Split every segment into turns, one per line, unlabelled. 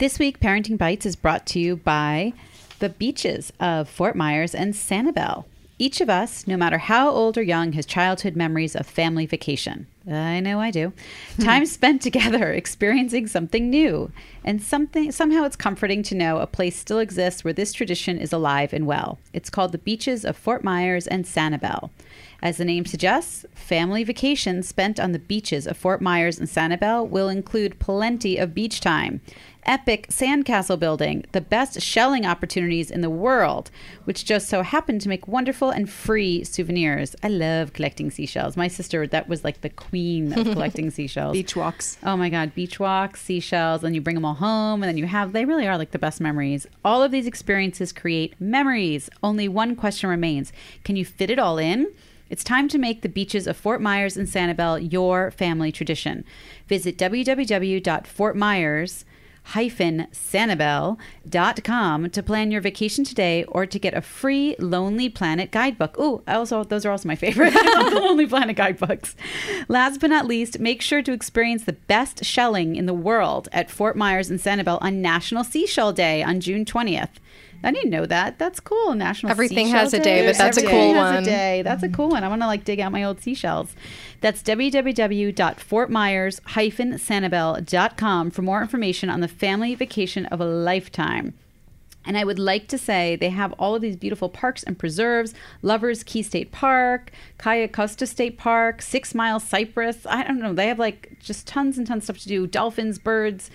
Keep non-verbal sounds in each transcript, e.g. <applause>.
This week, Parenting Bytes is brought to you by the beaches of Fort Myers and Sanibel. Each of us, no matter how old or young, has childhood memories of family vacation. I know I do. <laughs> Time spent together <laughs> experiencing something new. And something somehow it's comforting to know a place still exists where this tradition is alive and well. It's called the Beaches of Fort Myers and Sanibel. As the name suggests, family vacations spent on the beaches of Fort Myers and Sanibel will include plenty of beach time, epic sandcastle building, the best shelling opportunities in the world, which just so happen to make wonderful and free souvenirs. I love collecting seashells. My sister, that was like the queen of <laughs> collecting seashells.
Beach walks.
Oh my God, beach walks, seashells, and you bring them all home, and then you have, they really are like the best memories. All of these experiences create memories. Only one question remains Can you fit it all in? It's time to make the beaches of Fort Myers and Sanibel your family tradition. Visit www.fortmyers sanibel.com to plan your vacation today or to get a free Lonely Planet guidebook. Oh, also those are also my favorite <laughs> <laughs> Lonely Planet guidebooks. Last but not least, make sure to experience the best shelling in the world at Fort Myers and Sanibel on National Seashell Day on June 20th. I didn't know that. That's cool. National
Everything
Seashell
has a day, but that's a cool
has
one.
A day. That's a cool one. I want to like dig out my old seashells. That's www.fortmyers-sanibel.com for more information on the family vacation of a lifetime. And I would like to say they have all of these beautiful parks and preserves Lovers Key State Park, Cayo Costa State Park, Six Mile Cypress. I don't know. They have like just tons and tons of stuff to do dolphins, birds,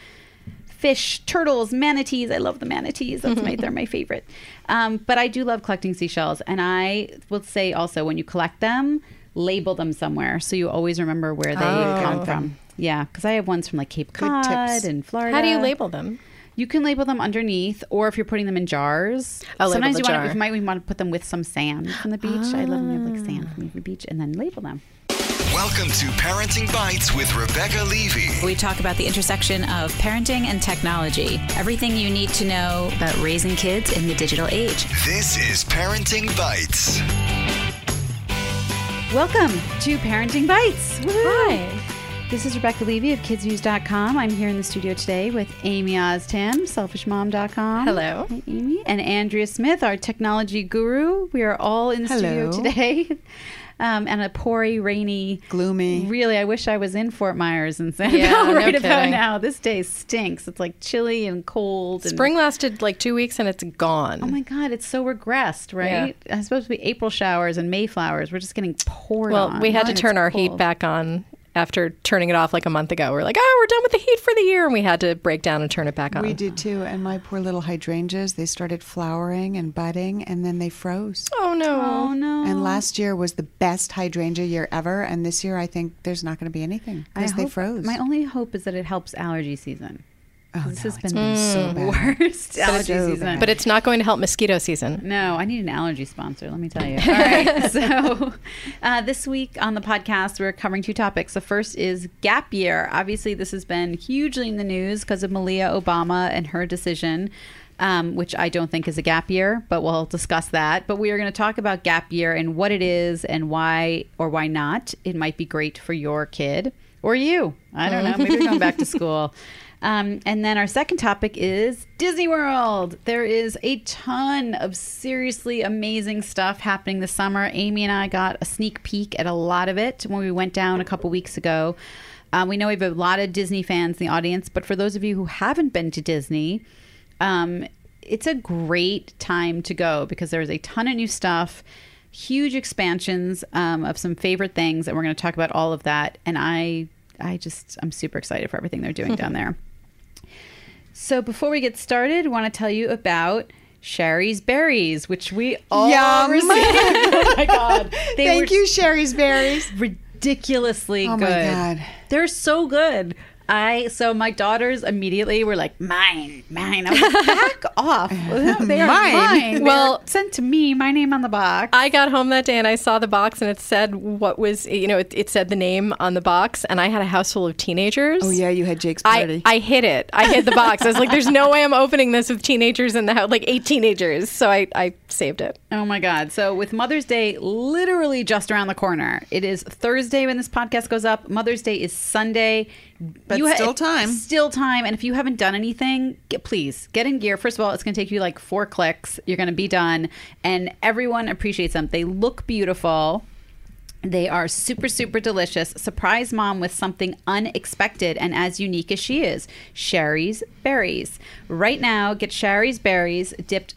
fish, turtles, manatees. I love the manatees. That's my, they're my <laughs> favorite. Um, but I do love collecting seashells. And I will say also when you collect them, label them somewhere so you always remember where they
Oh.
come from. Yeah, because I have ones from like Cape Cod
tips.
and Florida.
How do you label them?
You can label them underneath, or if you're putting them in jars.
I'll
Sometimes you, want to, you might want to put them with some sand from the beach. I love you have like sand from the beach, and then label them.
Welcome to Parenting Bytes with Rebecca Levey.
We talk about the intersection of parenting and technology, everything you need to know about raising kids in the digital age.
This is Parenting Bytes.
Welcome to Parenting Bytes. Hi. This is Rebecca Levey of KidzVuz.com. I'm here in the studio today with Amy Oztan, SelfishMom.com.
Hello.
Hi, Amy. And Andrea Smith, our technology guru. We are all in the studio today. Um, and a poury, rainy,
Gloomy.
Really, I wish I was in Fort Myers and Sanibel
Yeah, <laughs> no
right about now. This day stinks. It's like chilly and cold. And,
Spring lasted like two weeks and it's gone.
Oh my God, it's so regressed, right? It's supposed to be April showers and May flowers. We're just getting poured
well,
on.
we had to turn
it's
our heat back on after turning it off like a month ago. We're like, oh, we're done with the heat for the year. And we had to break down and turn it back on.
We did too. And my poor little hydrangeas, they started flowering and budding and then they froze.
Oh, no.
Oh no!
And last year was the best hydrangea year ever. And this year, I think there's not going to be anything because they
hope-
froze.
My only hope is that it helps allergy season.
Oh,
this
no,
has
it's
been
so
the
bad.
worst <laughs> allergy
so
season.
bad.
But it's not going to help mosquito season.
No, I need an allergy sponsor, let me tell you. <laughs> All right. so, uh, this week on the podcast, we're covering two topics. The first is gap year. Obviously, this has been hugely in the news because of Malia Obama and her decision, um, which I don't think is a gap year, but we'll discuss that. But we are going to talk about gap year and what it is and why or why not it might be great for your kid or you. I don't know. Maybe you're going back to <laughs> school. Um, and then our second topic is Disney World. There is a ton of seriously amazing stuff happening this summer. Amy and I got a sneak peek at a lot of it when we went down a couple weeks ago. Um, we know we have a lot of Disney fans in the audience, but for those of you who haven't been to Disney, um, it's a great time to go because there's a ton of new stuff, huge expansions um, of some favorite things, and we're going to talk about all of that. And I, I just, I'm super excited for everything they're doing down <laughs> there. So before we get started, I want to tell you about Shari's Berries, which we all
Yum.
received. <laughs> oh my god! They
Thank
were
you, Shari's Berries.
ridiculously
Oh
good.
my God.
They're so good. I so my daughters immediately were like mine, mine. I was like, <laughs> back off. <laughs> They are
Mine?
mine.
Well-
Well, sent to me. My name on the box.
I got home that day and I saw the box and it said what was, you know, it, it said the name on the box and I had a house full of teenagers.
Oh, yeah, you had Jake's party.
I, I hid it. I hid the box. I was like, there's no way I'm opening this with teenagers in the house, like eight teenagers. So I, I saved it.
Oh my God. So, with Mother's Day literally just around the corner, it is Thursday when this podcast goes up. Mother's Day is Sunday.
But
you
still time.
Still time. And if you haven't done anything, get, please get in gear. First of all, it's going to take you like four clicks. You're going to be done. And everyone appreciates them. They look beautiful. They are super, super delicious. Surprise mom with something unexpected and as unique as she is Shari's Berries. Right now, get Shari's Berries dipped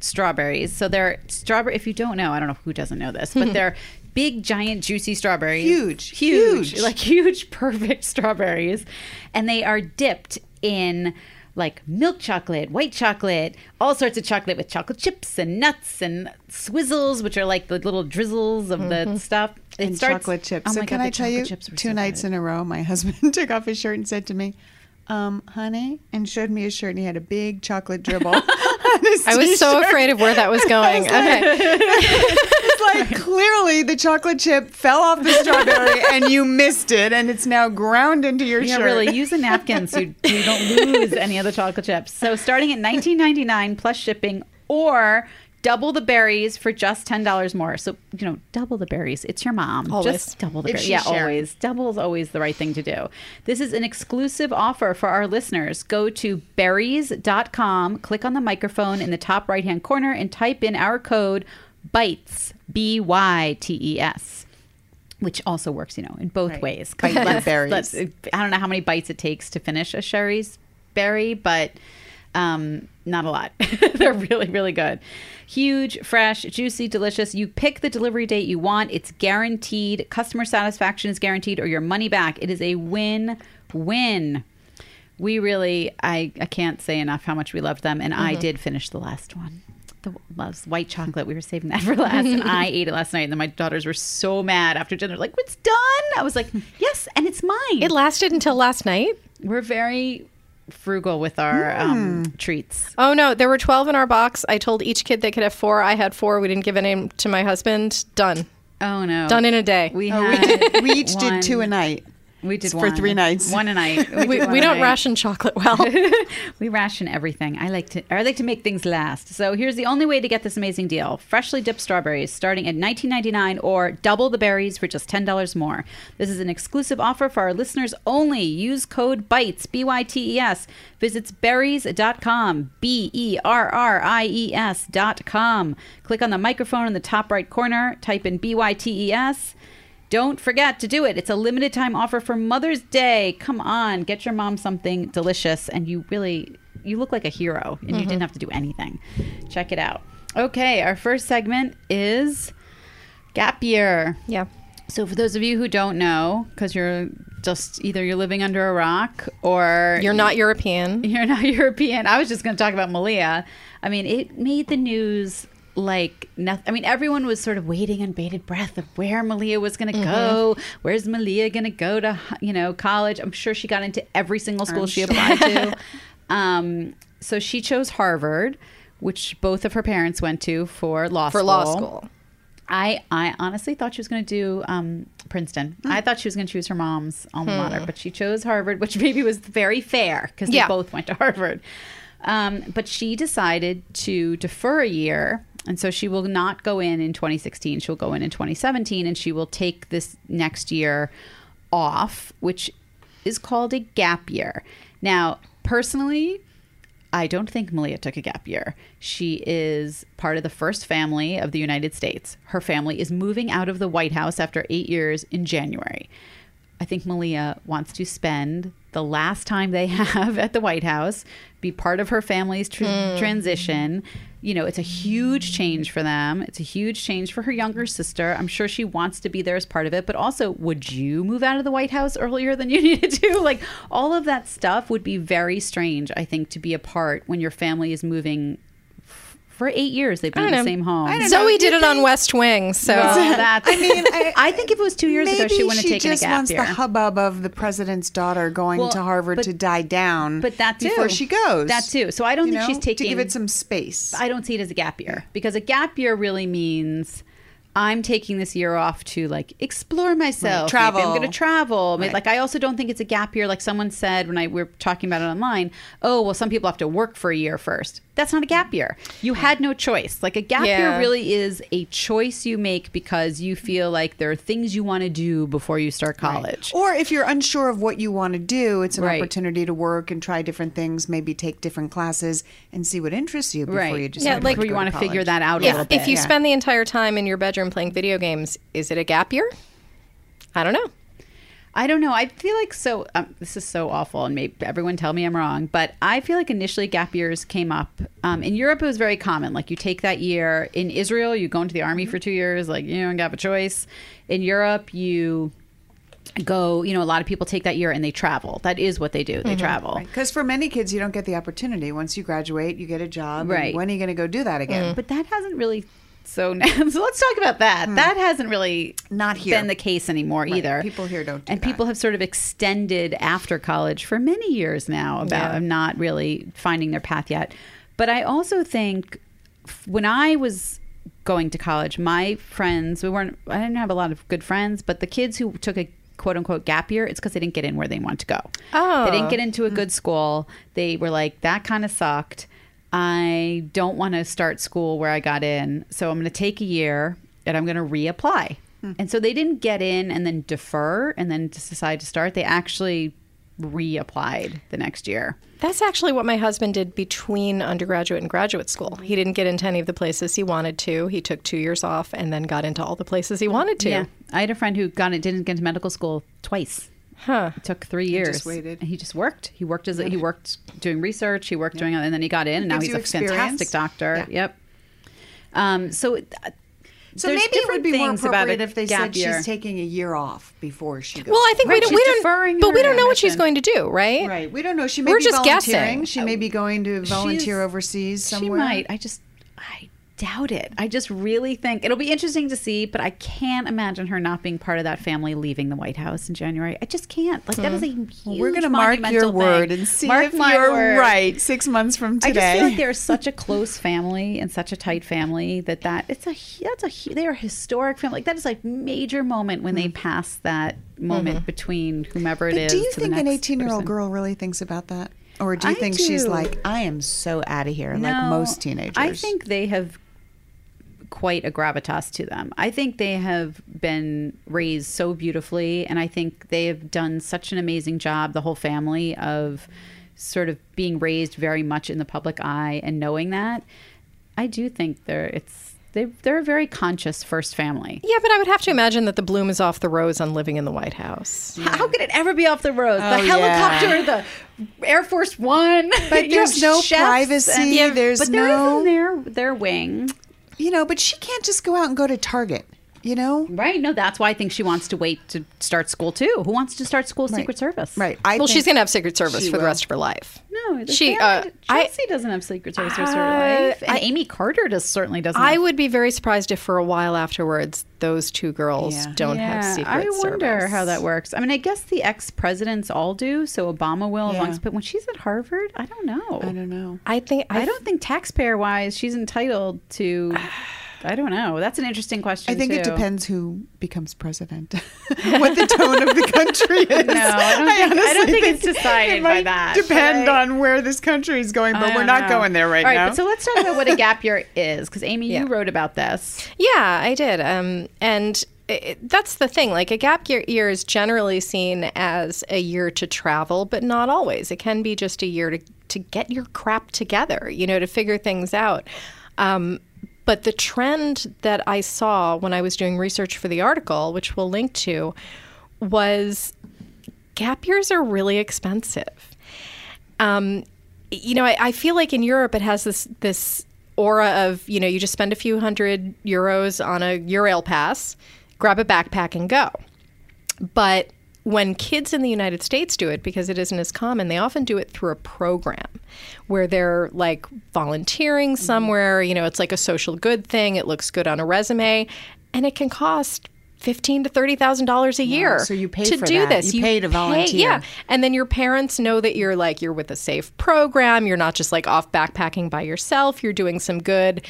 strawberries. So they're strawberry. If you don't know, I don't know who doesn't know this, but <laughs> they're big, giant, juicy strawberries.
Huge,
huge,
huge.
like <laughs> huge, perfect strawberries, and they are dipped in like milk chocolate, white chocolate, all sorts of chocolate with chocolate chips and nuts and swizzles, which are like the little drizzles of the stuff. It
and
starts-
chocolate chips.
Oh
so
my
can I tell you, two
so
nights
good.
in a row, my <laughs> husband took off his shirt and said to me, um, honey, and showed me his shirt and he had a big chocolate dribble. <laughs> on his
I was so
t-shirt.
afraid of where that was <laughs> going. Okay. <laughs>
It's like clearly the chocolate chip fell off the strawberry <laughs> and you missed it and it's now ground into your
Yeah,
shirt.
really. Use a napkin so you, you don't lose any of the chocolate chips. So starting at $19.99 plus shipping, or double the berries for just ten dollars more. So you know, double the berries. It's your mom.
Always.
Just double the berries. Yeah,
sharing.
always. Double is always the right thing to do. This is an exclusive offer for our listeners. Go to berries.com, click on the microphone in the top right hand corner, and type in our code BYTES B Y T E S which also works, you know, in both
Right.
ways.
Bite <laughs>
Let's-
berries.
let's- I don't know how many bites it takes to finish a Shari's berry, but um, not a lot. <laughs> They're really, really good. Huge, fresh, juicy, delicious. You pick the delivery date you want. It's guaranteed. Customer satisfaction is guaranteed, or your money back. It is a win-win. We really, I, I can't say enough how much we loved them, and I mm-hmm. did finish the last one. The loves white chocolate. We were saving that <laughs> for last, and I ate it last night. And then my daughters were so mad after dinner, like, "It's done." I was like, <laughs> "Yes, and it's mine."
It lasted until last night.
we're very frugal with our um, treats.
Oh no, there were 12 in our box. I told each kid they could have four. I had four. We didn't give any to my husband. Done.
Oh no,
Done in a day.
We
Oh, we, did, we each
one-
did two a night.
We did
for
one.
three nights.
One a night.
we, <laughs>
did one
we
a
don't
night.
ration chocolate well. <laughs>
we ration everything. I like to I like to make things last. So here's the only way to get this amazing deal. Freshly dipped strawberries starting at $19.99 or double the berries for just $10 more. This is an exclusive offer for our listeners only. Use code BYTES, B Y T E S. Visits berries.com, b e r r i e s dot com. Click on the microphone in the top right corner, type in B Y T E S. Don't forget to do it. It's a limited time offer for Mother's Day. Come on, get your mom something delicious and you really you look like a hero and you didn't mm-hmm. have to do anything. Check it out. Okay, our first segment is gap year.
yeah.
So for those of you who don't know cuz you're just either you're living under a rock or
You're not European. <laughs>
you're not European. I was just going to talk about Malia. I mean, it made the news like nothing. I mean, everyone was sort of waiting on bated breath of where Malia was going to go. Where's Malia going to go to, you know, college? I'm sure she got into every single school she applied to. <laughs> Um, so she chose Harvard, which both of her parents went to for law
For
school.
law school.
I, I honestly thought she was going to do um, Princeton. I thought she was going to choose her mom's alma mater, but she chose Harvard, which maybe was very fair because
Yeah.
they both went to Harvard. Um, but she decided to defer a year. And so she will not go in in 2016. She'll go in in 2017 and she will take this next year off, which is called a gap year. Now, personally, I don't think Malia took a gap year. She is part of the first family of the United States. Her family is moving out of the White House after eight years in January. I think Malia wants to spend the last time they <laughs> have at the White House, be part of her family's tr- hmm. transition. You know, it's a huge change for them. It's a huge change for her younger sister. I'm sure she wants to be there as part of it. But also, would you move out of the White House earlier than you <laughs> needed to? Like, all of that stuff would be very strange, I think, to be a part when your family is moving. F- For eight years, they've been in the
know.
same home.
Zoe
know.
did
You
it on West Wing, so
Well, that's,
I mean, <laughs> I,
I think if it was two years ago, she wouldn't have taken
just
a gap
wants
year.
the hubbub of the president's daughter going
Well,
to Harvard
but-
to die down.
but that too.
before she goes.
That too. So I don't think
know,
she's taking
to give it some space.
I don't see it as a gap year because a gap year really means I'm taking this year off to like explore myself.
Right,
Maybe I'm going to travel.
Right.
Like I also don't think it's a gap year. Like someone said when I we were talking about it online. Oh well, some people have to work for a year first. That's not a gap year. You had no choice. Like a gap year really is a choice you make because you feel like there are things you want to do before you start college.
Or if you're unsure of what you want to do, it's an
Right.
opportunity to work and try different things, maybe take different classes and see what interests you before
Right.
you decide.
Yeah, like-
Where you want to
college.
figure that out a
If,
little bit.
if you
yeah.
spend the entire time in your bedroom playing video games, is it a gap year? I don't know.
I don't know. I feel like so. Um, this is so awful, and maybe everyone tell me I'm wrong, but I feel like initially gap years came up um, in Europe. It was very common. Like you take that year in Israel, you go into the army for two years. Like you don't have a choice. In Europe, you go. You know, a lot of people take that year and they travel. That is what they do. They travel.
Because for many kids, you don't get the opportunity. Once you graduate, you get a job. and
Right.
When are you going to go do that again?
But that hasn't really. So, <laughs> so let's talk about that. Hmm. That hasn't really
Not here.
been the case anymore either.
People here don't do
and
that.
people have sort of extended after college for many years now about
Yeah.
not really finding their path yet. But I also think when I was going to college, my friends, we weren't, I didn't have a lot of good friends, but the kids who took a quote unquote gap year, it's because they didn't get in where they want to go.
Oh.
They didn't oh. get into a hmm. good school. They were like, that kind of sucked. I don't want to start school where I got in. So I'm going to take a year and I'm going to reapply. Hmm. And so they didn't get in and then defer and then decide to start. They actually reapplied the next year.
That's actually what my husband did between undergraduate and graduate school. He didn't get into any of the places he wanted to. He took two years off and then got into all the places he wanted to.
Yeah. I had a friend who got it, didn't get into medical school twice.
Huh.
It took three years.
just waited.
And he just worked. He worked as a, he worked doing research. He worked doing, and then he got in, and now he's a
experience.
fantastic doctor.
Yeah.
Yep. Um. So. uh,
So
there's
maybe it would be more
things about
appropriate if they said
year.
she's taking a year off before she goes.
Well, I think
Right,
we don't.
she's
We don't.
deferring
but we don't know what she's going to do, right?
right. We don't know. She may
We're
be
just
volunteering.
guessing.
She may be going to volunteer
She's-
overseas somewhere.
She might. I just, I doubt it. I just really think it'll be interesting to see, but I can't imagine her not being part of that family leaving the White House in January. I just can't. Like that is a huge.
We're going to mark your
monumental
word and see
Mark
if you're
word.
right six months from today.
I just feel like they're such a close family and such a tight family that that it's a that's a they are a historic family. Like that is like major moment when they mm. pass that moment mm-hmm. between whomever it
But
is.
do you think an 18 year old
person.
girl really thinks about that? Or do you
I
think she's like, I am so out of here, like most teenagers?
I think they have quite a gravitas to them. I think they have been raised so beautifully, and I think they have done such an amazing job, the whole family, of sort of being raised very much in the public eye and knowing that. I do think they're it's they they're a very conscious first family.
Yeah, but I would have to imagine that the bloom is off the rose on living in the White House.
How could it ever be off the road?
Oh,
the
yeah.
helicopter, the Air Force One.
But <laughs> there's no
chefs
privacy,
and-
there's
but there is
no-
in their their wing.
You know, but she can't just go out and go to Target, you know?
Right. No, that's why I think she wants to wait to start school too. Who wants to start school
Right.
Secret Service?
Right. I
well, she's going to have Secret Service
she
for the rest of her life.
No,
She,
family-
uh, I-
Chelsea doesn't have Secret Service for her
Uh,
life, and
I-
Amy Carter does certainly doesn't.
I
have-
would be very surprised if for a while afterwards those two girls
Yeah.
don't
Yeah,
have Secret Service.
I
Service.
wonder how that works. I mean, I guess the ex presidents all do. So Obama will,
Yeah.
once, but when she's at Harvard, I don't know.
I don't know.
I think
I don't think taxpayer wise she's entitled to. <sighs> <sighs> I don't know. That's an interesting question.
I think it depends who becomes president, <laughs> what the tone of the country is. <laughs>
No, I don't think- I don't
honestly
think it's decided
it
by that,
Depend
but I-
on where this country is going, but we're
don't
not
know.
going there right
All right,
now.
but so let's talk about what a <laughs> gap year is, because Amy,
Yeah.
you wrote about this.
Yeah, I did. Um, and it, that's the thing. Like a gap year, year is generally seen as a year to travel, but not always. It can be just a year to to get your crap together. You know, to figure things out. Um, but the trend that I saw when I was doing research for the article, which we'll link to, was gap years are really expensive. Um, you know, I, I feel like in Europe it has this this aura of you know you just spend a few hundred euros on a Eurail pass, grab a backpack and go. But when kids in the United States do it, because it isn't as common, they often do it through a program where they're like volunteering
Mm-hmm.
somewhere. You know, it's like a social good thing. It looks good on a resume, and it can cost fifteen to thirty thousand dollars a year.
so you pay
to
for
do
that.
this.
You pay to volunteer.
yeah, and then your parents know that you're like you're with a safe program. You're not just like off backpacking by yourself. You're doing some good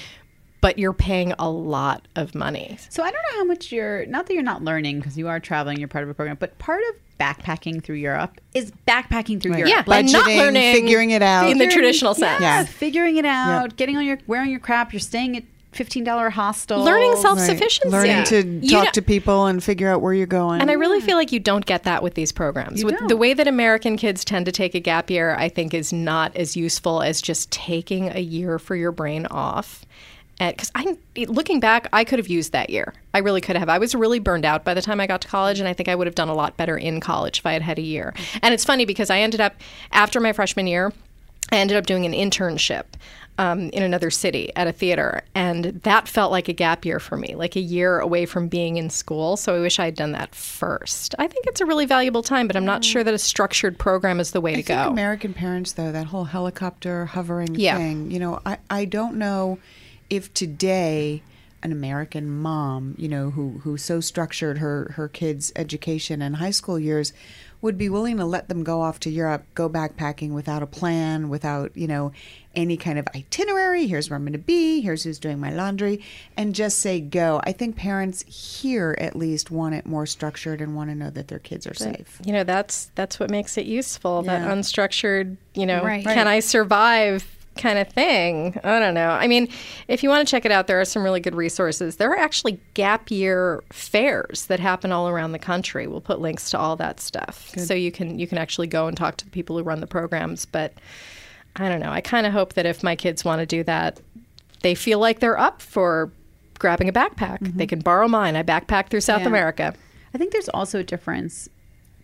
but you're paying a lot of money.
So I don't know how much you're not that you're not learning because you are traveling, you're part of a program, but part of backpacking through Europe is backpacking through Europe.
Yeah, by not
Budgeting,
learning
figuring it out.
in the traditional sense.
Yeah,
Yeah.
figuring it out, getting on your wearing your crap, you're staying at fifteen dollar hostel.
Learning self-sufficiency.
Learning
Yeah.
to
You
talk
know-
to people and figure out where you're going.
And I really feel like you don't get that with these programs.
You
with
don't.
the way that American kids tend to take a gap year, I think is not as useful as just taking a year for your brain off. Because I, looking back, I could have used that year. I really could have. I was really burned out by the time I got to college, and I think I would have done a lot better in college if I had had a year. And it's funny because I ended up after my freshman year, I ended up doing an internship um, in another city at a theater, and that felt like a gap year for me, like a year away from being in school. So I wish I had done that first. I think it's a really valuable time, but I'm not sure that a structured program is the way
I
to
think
go.
American parents, though, that whole helicopter hovering
Yeah.
thing, you know, I, I don't know if today an American mom, you know, who, who so structured her, her kids' education and high school years would be willing to let them go off to Europe, go backpacking without a plan, without, you know, any kind of itinerary. Here's where I'm going to be. Here's who's doing my laundry, and just say go. I think parents here at least want it more structured and want to know that their kids are safe.
you know, that's that's what makes it useful. That unstructured, you know,
Right.
can I survive kind of thing. I don't know. I mean, if you want to check it out, there are some really good resources. There are actually gap year fairs that happen all around the country. We'll put links to all that stuff, so you can you can actually go and talk to the people who run the programs. But I don't know. I kind of hope that if my kids want to do that, they feel like they're up for grabbing a backpack. Mm-hmm. They can borrow mine. I backpack through South
Yeah.
America.
I think there's also a difference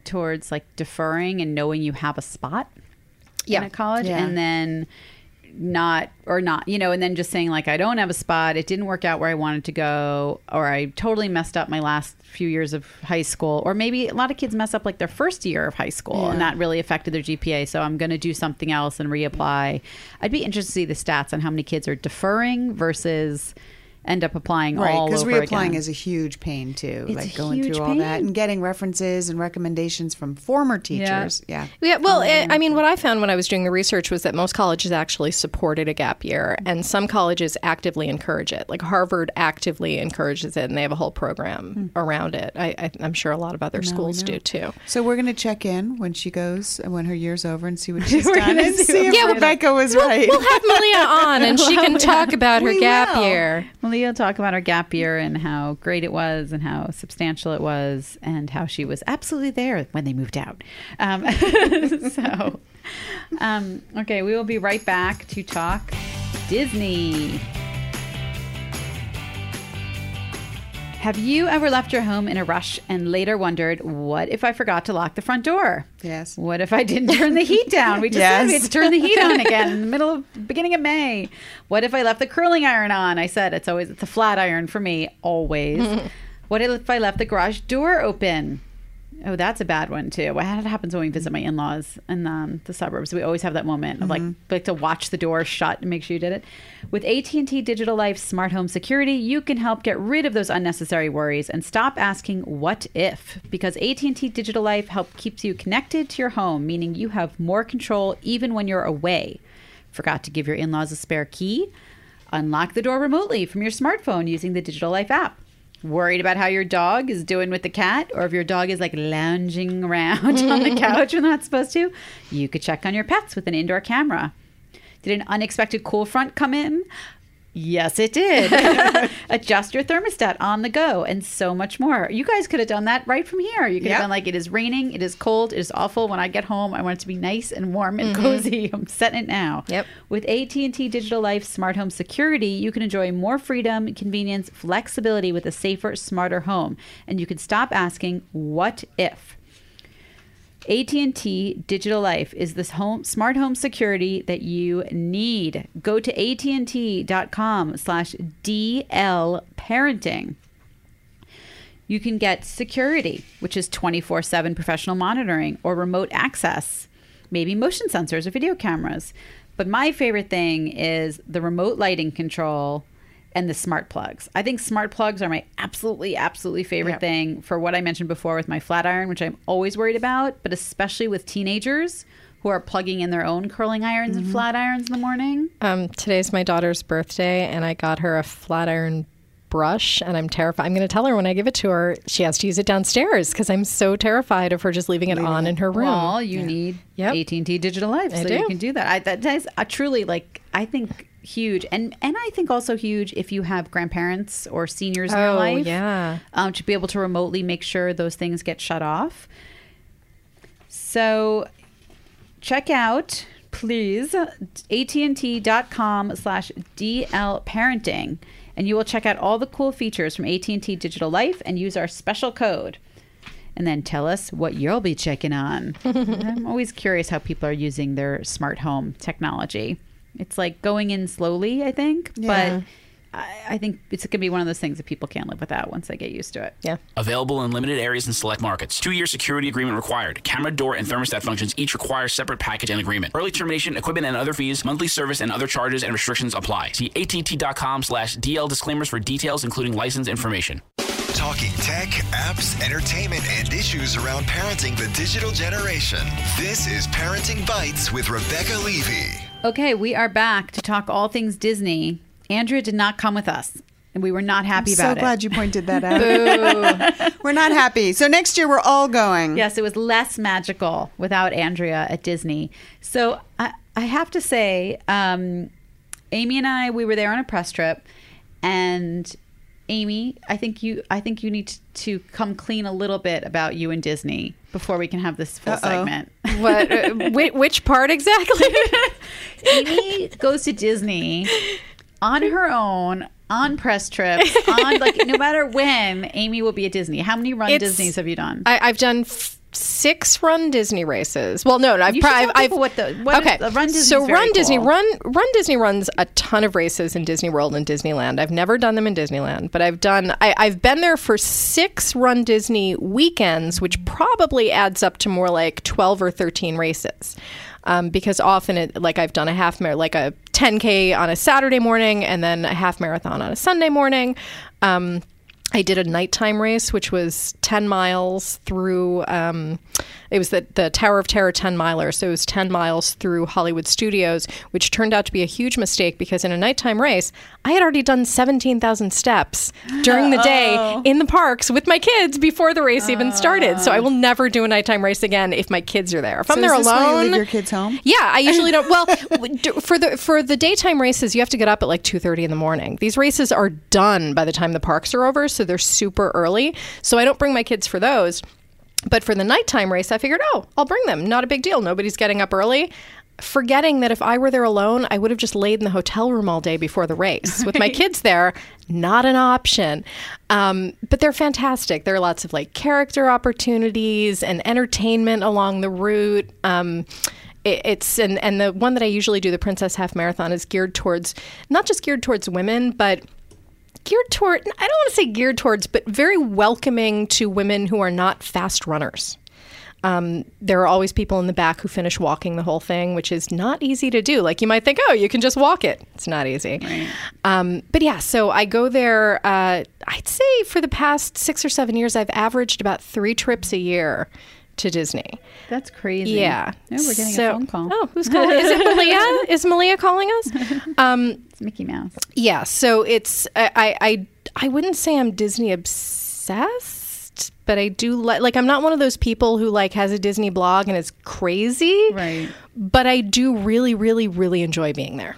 towards like deferring and knowing you have a spot
Yeah.
in a college
Yeah.
and then not or not you know and then just saying like i don't have a spot. It didn't work out where i wanted to go or i totally messed up my last few years of high school or maybe a lot of kids mess up like their first year of high school and that really affected their gpa so i'm going to do something else and reapply. I'd be interested to see the stats on how many kids are deferring versus end up applying
Right,
all
because
over
reapplying
again.
is a huge pain too.
It's
like
a
going
huge
through all that and getting references and recommendations from former teachers. Yeah.
Yeah, well, oh, I I mean, what I found when I was doing the research was that most colleges actually supported a gap year, and some colleges actively encourage it. Like Harvard actively encourages it, and they have a whole program hmm. around it. I, I, I'm sure a lot of other schools do too.
So we're going to check in when she goes and when her year's over and see what <laughs> she's
We're
done and
see
see if
Yeah, well,
Rebecca was right.
We'll have Malia on, and she can <laughs> talk about her
We
gap
will.
year.
Malia talk about her gap year and how great it was and how substantial it was and how she was absolutely there when they moved out. Um, <laughs> so, um, okay, we will be right back to talk Disney. Have you ever left your home in a rush and later wondered, what if I forgot to lock the front door?
Yes.
What if I didn't turn the heat down? We <laughs> just said we had to turn the heat on again in the middle of beginning of May. What if I left the curling iron on? I said it's always it's a flat iron for me, always. <laughs> what if I left the garage door open? Oh, that's a bad one too. What happens when we visit my in-laws in um, the suburbs? We always have that moment of like like to watch the door shut and make sure you did it. With AT&T Digital Life Smart Home Security, you can help get rid of those unnecessary worries and stop asking what if because AT&T Digital Life help keeps you connected to your home, meaning you have more control even when you're away. Forgot to give your in-laws a spare key? Unlock the door remotely from your smartphone using the Digital Life app. Worried about how your dog is doing with the cat, or if your dog is like lounging around <laughs> on the <laughs> couch when they're not supposed to? You could check on your pets with an indoor camera. Did an unexpected cool front come in? Yes, it did. <laughs> Adjust your thermostat on the go and so much more. You guys could have done that right from here. You could have
Yep.
been like, it is raining, it is cold, it is awful. When I get home, I want it to be nice and warm and mm-hmm. cozy. <laughs> I'm setting it now.
Yep.
With AT&T Digital Life Smart Home Security, you can enjoy more freedom, convenience, flexibility with a safer, smarter home. And you can stop asking, what if? AT&T Digital Life is this home smart home security that you need. Go to AT&T.com slash DL parenting. You can get security, which is 24 7 professional monitoring or remote access, maybe motion sensors or video cameras. But my favorite thing is the remote lighting control and the smart plugs. I think smart plugs are my absolutely, absolutely favorite thing for what I mentioned before with my flat iron, which I'm always worried about, but especially with teenagers who are plugging in their own curling irons and flat irons in the morning.
Um, today's my daughter's birthday, and I got her a flat iron brush, and I'm terrified. I'm going to tell her when I give it to her, she has to use it downstairs because I'm so terrified of her just leaving it on in her room.
Well, you need
Yep.
AT&T Digital Life
I
so
do.
you can do that. I, that is uh, truly like I think huge, and and I think also huge if you have grandparents or seniors in your
Oh,
life.
yeah.
um, to be able to remotely make sure those things get shut off. So check out please at&t.com slash dl parenting and you will check out all the cool features from at&t digital life and use our special code and then tell us what you'll be checking on <laughs> i'm always curious how people are using their smart home technology it's like going in slowly i think
Yeah.
but I, I think it's going to be one of those things that people can't live without once they get used to it
Yeah.
Available in limited areas and select markets. Two year security agreement required. Camera, door, and thermostat functions each require separate package and agreement. Early termination, equipment, and other fees, monthly service, and other charges and restrictions apply. See att.com slash DL disclaimers for details, including license information.
Talking tech, apps, entertainment, and issues around parenting the digital generation. This is Parenting Bytes with Rebecca Levey.
Okay, we are back to talk all things Disney. Andrea did not come with us, and we were not happy
so
about
glad
it.
So glad you pointed that <laughs> out. we're not happy. So next year we're all going.
Yes, it was less magical without Andrea at Disney. So I, I have to say, um, Amy and I, we were there on a press trip, and Amy, I think you, I think you need to, to come clean a little bit about you and Disney before we can have this full
Uh-oh.
segment.
What? Uh, <laughs> which, which part exactly?
Amy goes to Disney on her own on press trips on like no matter when Amy will be at Disney. How many run
It's-
Disneys have you done?
I, I've done f- six Run Disney races. Well, no, no I've probably
what the- what
okay.
is- Run Disney's
so Run Disney
cool.
Run Run Disney runs a ton of races in Disney World and Disneyland. I've never done them in Disneyland, but I've done. I, I've been there for six Run Disney weekends, which probably adds up to more like twelve or thirteen races. Um, because often, it, like I've done a half marathon, like a 10k on a Saturday morning, and then a half marathon on a Sunday morning. Um, I did a nighttime race, which was 10 miles through, um, it was the, the Tower of Terror 10 miler. So it was 10 miles through Hollywood Studios, which turned out to be a huge mistake because in a nighttime race, I had already done 17,000 steps during the day <gasps> in the parks with my kids before the race even started. So I will never do a nighttime race again if my kids are there. If I'm
So
there
is this why you
alone.
leave your kids home?
Yeah, I usually don't. Well, <laughs> for the for the daytime races, you have to get up at like two thirty in the morning. These races are done by the time the parks are over, so they're super early. So I don't bring my kids for those. But for the nighttime race, I figured, oh, I'll bring them. Not a big deal. Nobody's getting up early. Forgetting that if I were there alone, I would have just laid in the hotel room all day before the race. With my <laughs> kids there, not an option. Um, but they're fantastic. There are lots of like character opportunities and entertainment along the route. Um, it- it's and and the one that I usually do, the Princess Half Marathon, is geared towards not just geared towards women, but geared toward I don't want to say geared towards, but very welcoming to women who are not fast runners. Um, there are always people in the back who finish walking the whole thing, which is not easy to do. Like you might think, oh, you can just walk it. It's not easy. Um, but yeah, so I go there. Uh, I'd say for the past six or seven years, I've averaged about three trips a year to Disney.
That's crazy.
Yeah.
Oh, we're getting
So-
a phone call.
Oh, who's calling? Is it <laughs> Malia? Is Malia calling us? <laughs> Um,
It's Mickey Mouse.
yeah, so it's I I I, I wouldn't say I'm Disney obsessed, but I do like like I'm not one of those people who like has a Disney blog and it's crazy.
Right.
But I do really really really enjoy being there.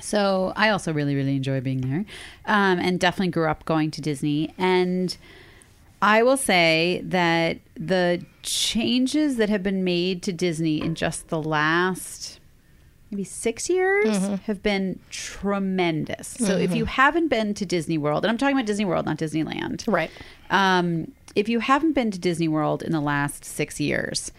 So I also really, really enjoy being there, um, and definitely grew up going to Disney. And I will say that the changes that have been made to Disney in just the last maybe six years have been tremendous. So if you haven't been to Disney World, and I'm talking about Disney World, not Disneyland,
Right.
um, if you haven't been to Disney World in the last six years,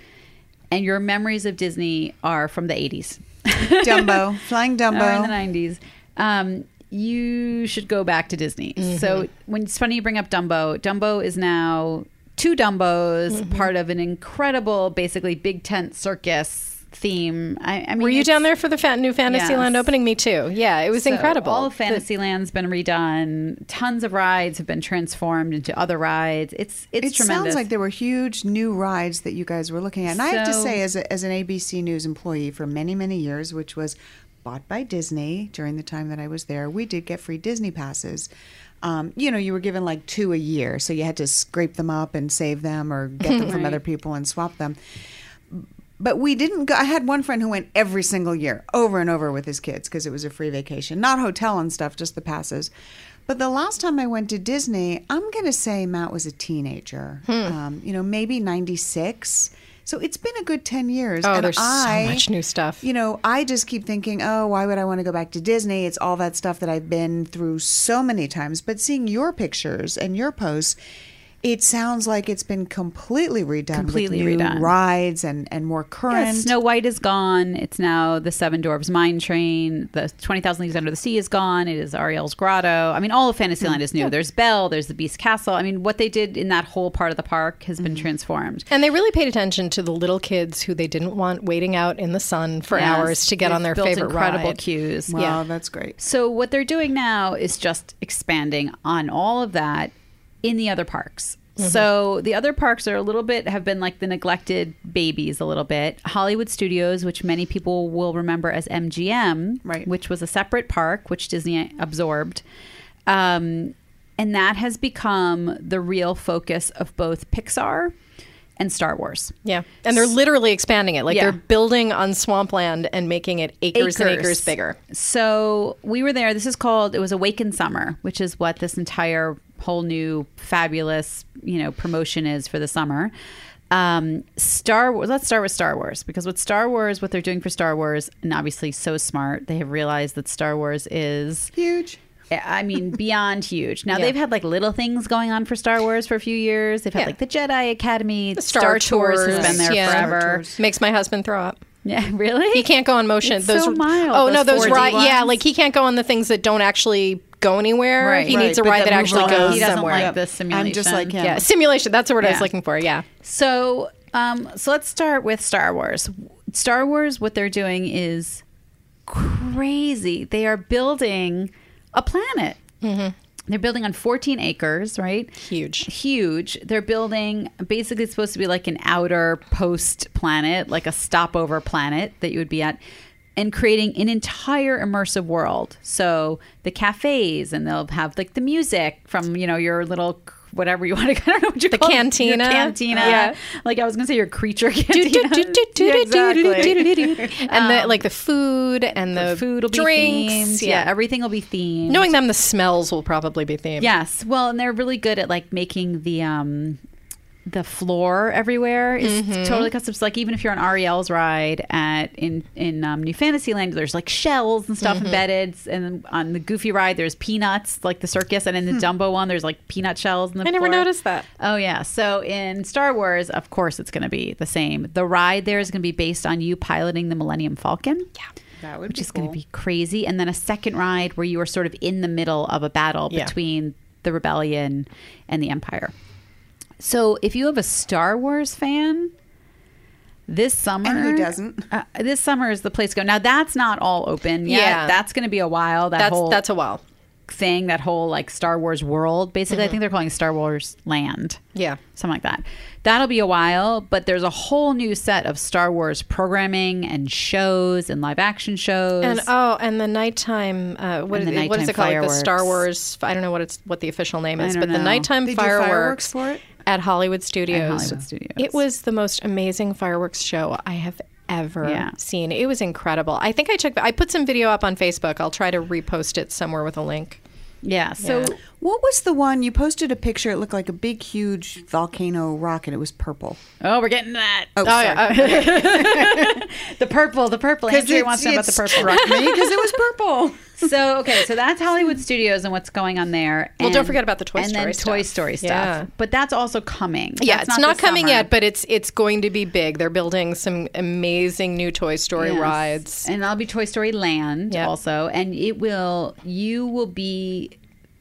and your memories of Disney are from the 80s,
Dumbo, <laughs> flying Dumbo.
or in the 90s, um, you should go back to Disney. So mm-hmm. when it's funny you bring up Dumbo, Dumbo is now two Dumbos, mm-hmm. part of an incredible, basically big tent circus theme. I, I mean,
Were you down there for the fa- new Fantasyland
Yes.
opening? Me too. Yeah, it was
So
incredible.
All of Fantasyland's been redone. Tons of rides have been transformed into other rides. It's it's
it
tremendous.
sounds like there were huge new rides that you guys were looking at. And I have to say, as, a, as an ABC News employee for many, many years, which was bought by Disney during the time that I was there, we did get free Disney passes. Um, you know, you were given like two a year, so you had to scrape them up and save them or get them from <laughs> other people and swap them. But we didn't go. I had one friend who went every single year, over and over with his kids, because it was a free vacation. Not hotel and stuff, just the passes. But the last time I went to Disney, I'm going to say Matt was a teenager.
Hmm.
Um, you know, maybe 96. So it's been a good 10 years.
Oh,
and
there's so
I,
much new stuff.
You know, I just keep thinking, oh, why would I want to go back to Disney? It's all that stuff that I've been through so many times. But seeing your pictures and your posts, it sounds like it's been completely redone.
Completely
with new
redone.
rides and, and more current.
Yes, Snow White is gone. It's now the Seven Dwarfs Mine Train. The Twenty Thousand Leagues Under the Sea is gone. It is Ariel's Grotto. I mean, all of Fantasyland hmm. is new. There's Belle. There's the Beast Castle. I mean, what they did in that whole part of the park has been hmm. transformed.
and they really paid attention to the little kids who they didn't want waiting out in the sun for
Yes,
hours to get on their
built
favorite
incredible
ride.
queues.
Wow,
Yeah.
that's great.
So what they're doing now is just expanding on all of that in the other parks.
Mm-hmm.
So the other parks are a little bit have been like the neglected babies a little bit. Hollywood Studios, which many people will remember as MGM,
Right.
which was a separate park which Disney absorbed. Um, and that has become the real focus of both Pixar and Star Wars.
Yeah, and they're literally expanding it. Like
Yeah.
they're building on swampland and making it acres, and acres bigger.
So we were there. This is called it was Awaken Summer, which is what this entire whole new fabulous you know promotion is for the summer. Um, Star Wars. Let's start with Star Wars because with Star Wars, what they're doing for Star Wars, and obviously so smart, they have realized that Star Wars is
Huge.
I mean, <laughs> beyond huge. Now
Yeah.
they've had like little things going on for Star Wars for a few years. They've had
Yeah.
like the Jedi Academy,
The
Star, Tours has been there
yeah.
forever.
Makes my husband throw up.
Yeah, <laughs> really?
He can't go on motion.
It's
those
so mild,
Oh no,
those
those
4D
ride. Yeah, like he can't go on the things that don't actually go anywhere.
Right.
He
Right,
needs a
but
ride
that
that actually
around.
goes
He doesn't
somewhere.
like the simulation.
I'm just like him.
yeah, simulation. That's the word I was looking for. Yeah.
So, um, so let's start with Star Wars. Star Wars, what they're doing is crazy. They are building a planet. They're building on 14 acres, right?
Huge.
Huge. They're building basically supposed to be like an outer post planet, like a stopover planet that you would be at, and creating an entire immersive world. So the cafes, and they'll have like the music from you know your little whatever you want to. I don't know what you
The
call it, your
cantina.
cantina.
Yeah.
Like I was gonna say your creature cantina. Yeah, exactly.
And the like the food and the,
The food will be
drinks.
themed. Yeah. everything will be themed.
Knowing them, the smells will probably be themed.
Yes. Well, and they're really good at like making the um the floor everywhere is
Mm-hmm.
totally custom. So like even if you're on Ariel's ride at in in um, New Fantasyland, there's like shells and
Mm-hmm.
stuff embedded. And on the Goofy ride, there's peanuts like the circus, and in the Dumbo one, there's like peanut shells. In the
Hmm. I never noticed that.
Oh yeah. So in Star Wars, of course, it's going to be the same. The ride there is going to be based on you piloting the Millennium Falcon. Yeah.
That would
Which
be
is going to be crazy. And then a second ride where you are sort of in the middle of a battle
Yeah.
between the rebellion and the empire. So if you have a Star Wars fan, this summer
And who doesn't?
Uh, this summer is the place to go. Now that's not all open yet.
Yeah.
That's going to be a while. That
That's
whole
that's a while.
thing, that whole like Star Wars world. Basically, I think they're calling it Star Wars Land
Yeah.
something like that. That'll be a while, but there's a whole new set of Star Wars programming and shows and live action shows.
And oh, and the nighttime. Uh, what,
And the
is- what is
nighttime
it called? Like the Star. Wars. I don't know what it's what the official name is,
don't
but the
know.
nighttime
They do
fireworks,
fireworks for it?
At Hollywood Studios.
Hollywood Studios.
It was the most amazing fireworks show I have ever
Yeah.
seen. It was incredible. I think I took. I put some video up on Facebook. I'll try to repost it somewhere with a link.
Yeah, so
Yeah.
What was the one you posted a picture? It looked like a big, huge volcano rock, and it was purple.
oh, we're getting that.
Oh, oh sorry. <laughs>
the purple, the purple. Andrea wants to know about the purple.
struck me because it was <laughs> purple.
so okay, so that's Hollywood Studios and what's going on there.
Well, don't forget about the Toy Story.
and
Story
then Toy. Story stuff.
Yeah.
But that's also coming.
Yeah,
That's
it's not,
this
coming
summer.
yet, but it's it's going to be big. They're building some amazing new Toy Story
Yes.
rides.
and that'll be Toy Story Land
Yeah.
also, and it will. You will be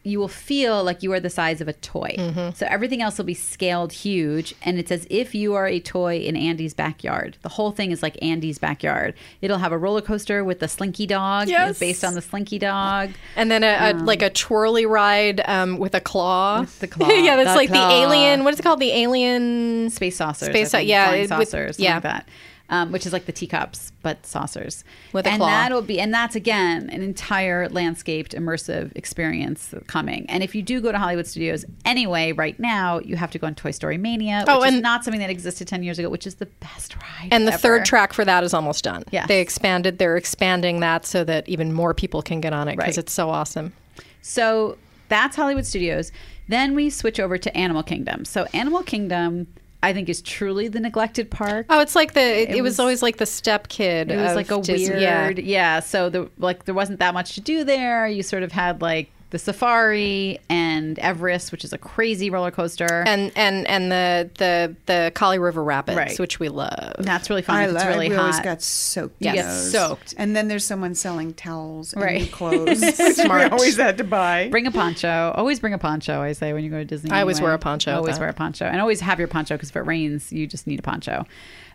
you will feel like you are the size of a toy. So everything else will be scaled huge, and it's as if you are a toy in Andy's backyard. The whole thing is like Andy's backyard. It'll have a roller coaster with the Slinky Dog,
Yes.
based on the Slinky Dog.
And then a, a like a twirly ride um, with a claw.
With the <laughs> claw.
yeah, that's
The
like
claw.
the alien. What is it called? The alien.
space saucers.
Space
I
sau-
think,
yeah, with-
saucers, something
yeah.
like that. Um, which is like the teacups, but saucers.
With a
and
claw.
that'll be, and that's again an entire landscaped immersive experience coming. And if you do go to Hollywood Studios anyway, right now you have to go on Toy Story Mania, which
Oh,
is
and-
not something that existed ten years ago, which is the best ride.
And the
ever.
third track for that is almost done.
yeah
They expanded. They're expanding that so that even more people can get on it because
Right.
it's so awesome.
So that's Hollywood Studios. Then we switch over to Animal Kingdom. So Animal Kingdom, I think, is truly the neglected park.
Oh, it's like the. It, it was,
was-
always like the step kid.
It was like a
Disney. Yeah.
weird, yeah. So the like there wasn't that much to do there. You sort of had like the safari and Everest, which is a crazy roller coaster.
And and and the the the Kali River Rapids,
Right.
which we love.
And that's really fun.
I
It's really
we
hot.
always got soaked.
You
in
get soaked.
and then there's someone selling towels and
Right.
new clothes. <laughs> which
Smart.
We always had to buy.
Bring a poncho. Always bring a poncho. I say when you go to Disney.
I always wear a poncho at
Always wear a poncho, and always have your poncho because if it rains, you just need a poncho.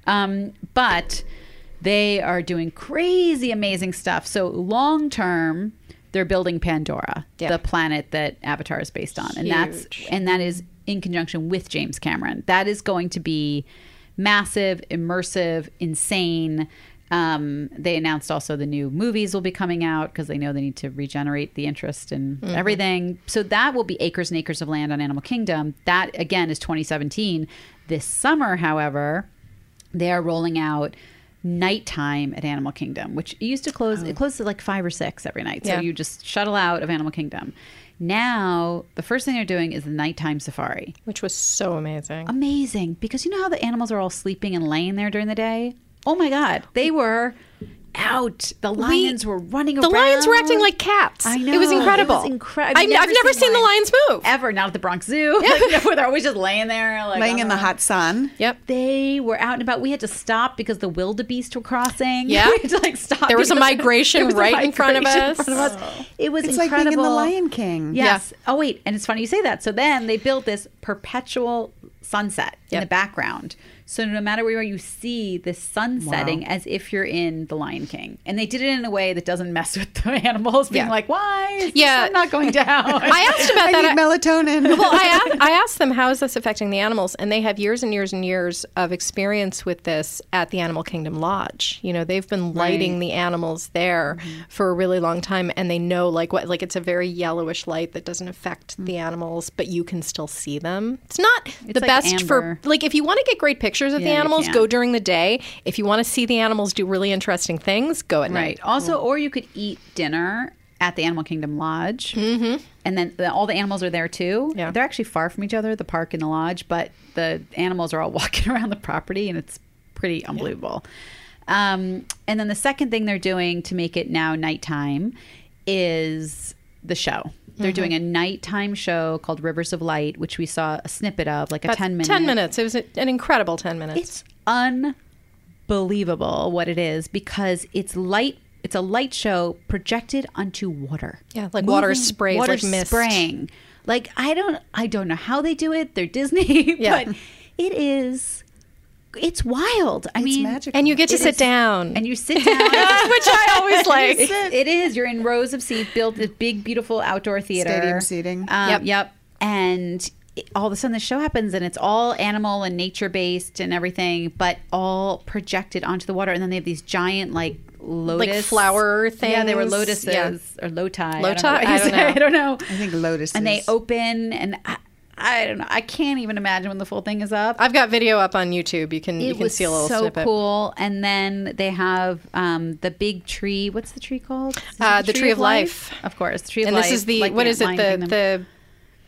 Um, but they are doing crazy, amazing stuff. So long term, they're building Pandora,
Yeah.
the planet that Avatar is based on, and that's and that is in conjunction with James Cameron. That is going to be massive, immersive, insane. Um, they announced also the new movies will be coming out because they know they need to regenerate the interest in everything. So that will be acres and acres of land on Animal Kingdom. That again is 2017. This summer, however, they are rolling out nighttime at Animal Kingdom, which it used to close. It oh. closes at like five or six every night. So
Yeah.
you just shuttle out of Animal Kingdom. Now the first thing they're doing is the nighttime safari.
which was so amazing.
Amazing because you know how the animals are all sleeping and laying there during the day. Oh my god, they were out. The lions were running
the
around.
The lions were acting like cats.
I know
It was incredible.
It was incredible.
I've, I've never seen the lions move. <laughs>
ever. Not at the Bronx Zoo. <laughs> like, where they're always just laying there, like
laying in the hot sun.
Yep.
They were out and about. We had to stop because the wildebeest were crossing.
Yeah. <laughs>
we had to like stop.
There was a migration
was a
right in front of
migration in
us.
front of us. Oh. It was
It's like being in the Lion King.
Yes. Oh wait, and it's funny you say that. So then they built this perpetual sunset in the background. So no matter where you are, you see the sun setting as if you're in the Lion King, and they did it in a way that doesn't mess with the <laughs> animals, being
Yeah.
like, "Why? Is
Yeah.
the sun not going down?" <laughs>
I asked about
I
that.
need
I-
melatonin. <laughs>
well, I asked, I asked them how is this affecting the animals, and they have years and years and years of experience with this at the Animal Kingdom Lodge. You know, they've been lighting the animals there
Mm-hmm.
for a really long time, and they know like what like it's a very yellowish light that doesn't affect
Mm.
the animals, but you can still see them. It's not the
like
best
amber.
for like if you want to get great pictures of
Yeah,
the animals, go during the day. If you want to see the animals do really interesting things, go at
Right.
night.
Also, or you could eat dinner at the Animal Kingdom Lodge, mm-hmm. and then the, all the animals are there too.
Yeah.
they're actually far from each other, the park and the lodge, but the animals are all <laughs> walking around the property, and it's pretty unbelievable. Um, and then the second thing they're doing to make it now nighttime is the show. They're doing mm-hmm. a nighttime show called Rivers of Light, which we saw a snippet of, like a
That's
ten minute.
Ten minutes. It was an incredible ten minutes.
It's unbelievable what it is because it's light. It's a light show projected onto water.
Yeah, like water sprays,
water
like mist.
spraying. Like I don't, I don't know how they do it. They're Disney, <laughs>
Yeah.
but it is. It's wild. I
it's
mean,
magical.
and you get to
It
sit
is-
down.
and you sit down. <laughs>
which I always like.
It's- it is. You're in rows of seats, built this big, beautiful outdoor theater,
Stadium seating.
Um,
Yep.
Yep. And it- all of a sudden, the show happens, and it's all animal and nature based and everything, but all projected onto the water. And then they have these giant, like lotus
flower
Yeah, they were
things.
lotuses
Yeah.
or loti. I don't
Loti?
know what
I don't know. <laughs>
I don't know.
I think lotus.
And they open, and I, I don't know. I can't even imagine when the full thing is up
I've got video up on YouTube. You can you can
was
see a little
so
snippet.
cool. And then they have um, the big tree. What's the tree called?
Uh, the Tree of Life.
Of course, tree of life
And
life.
this is the
like
what is it the the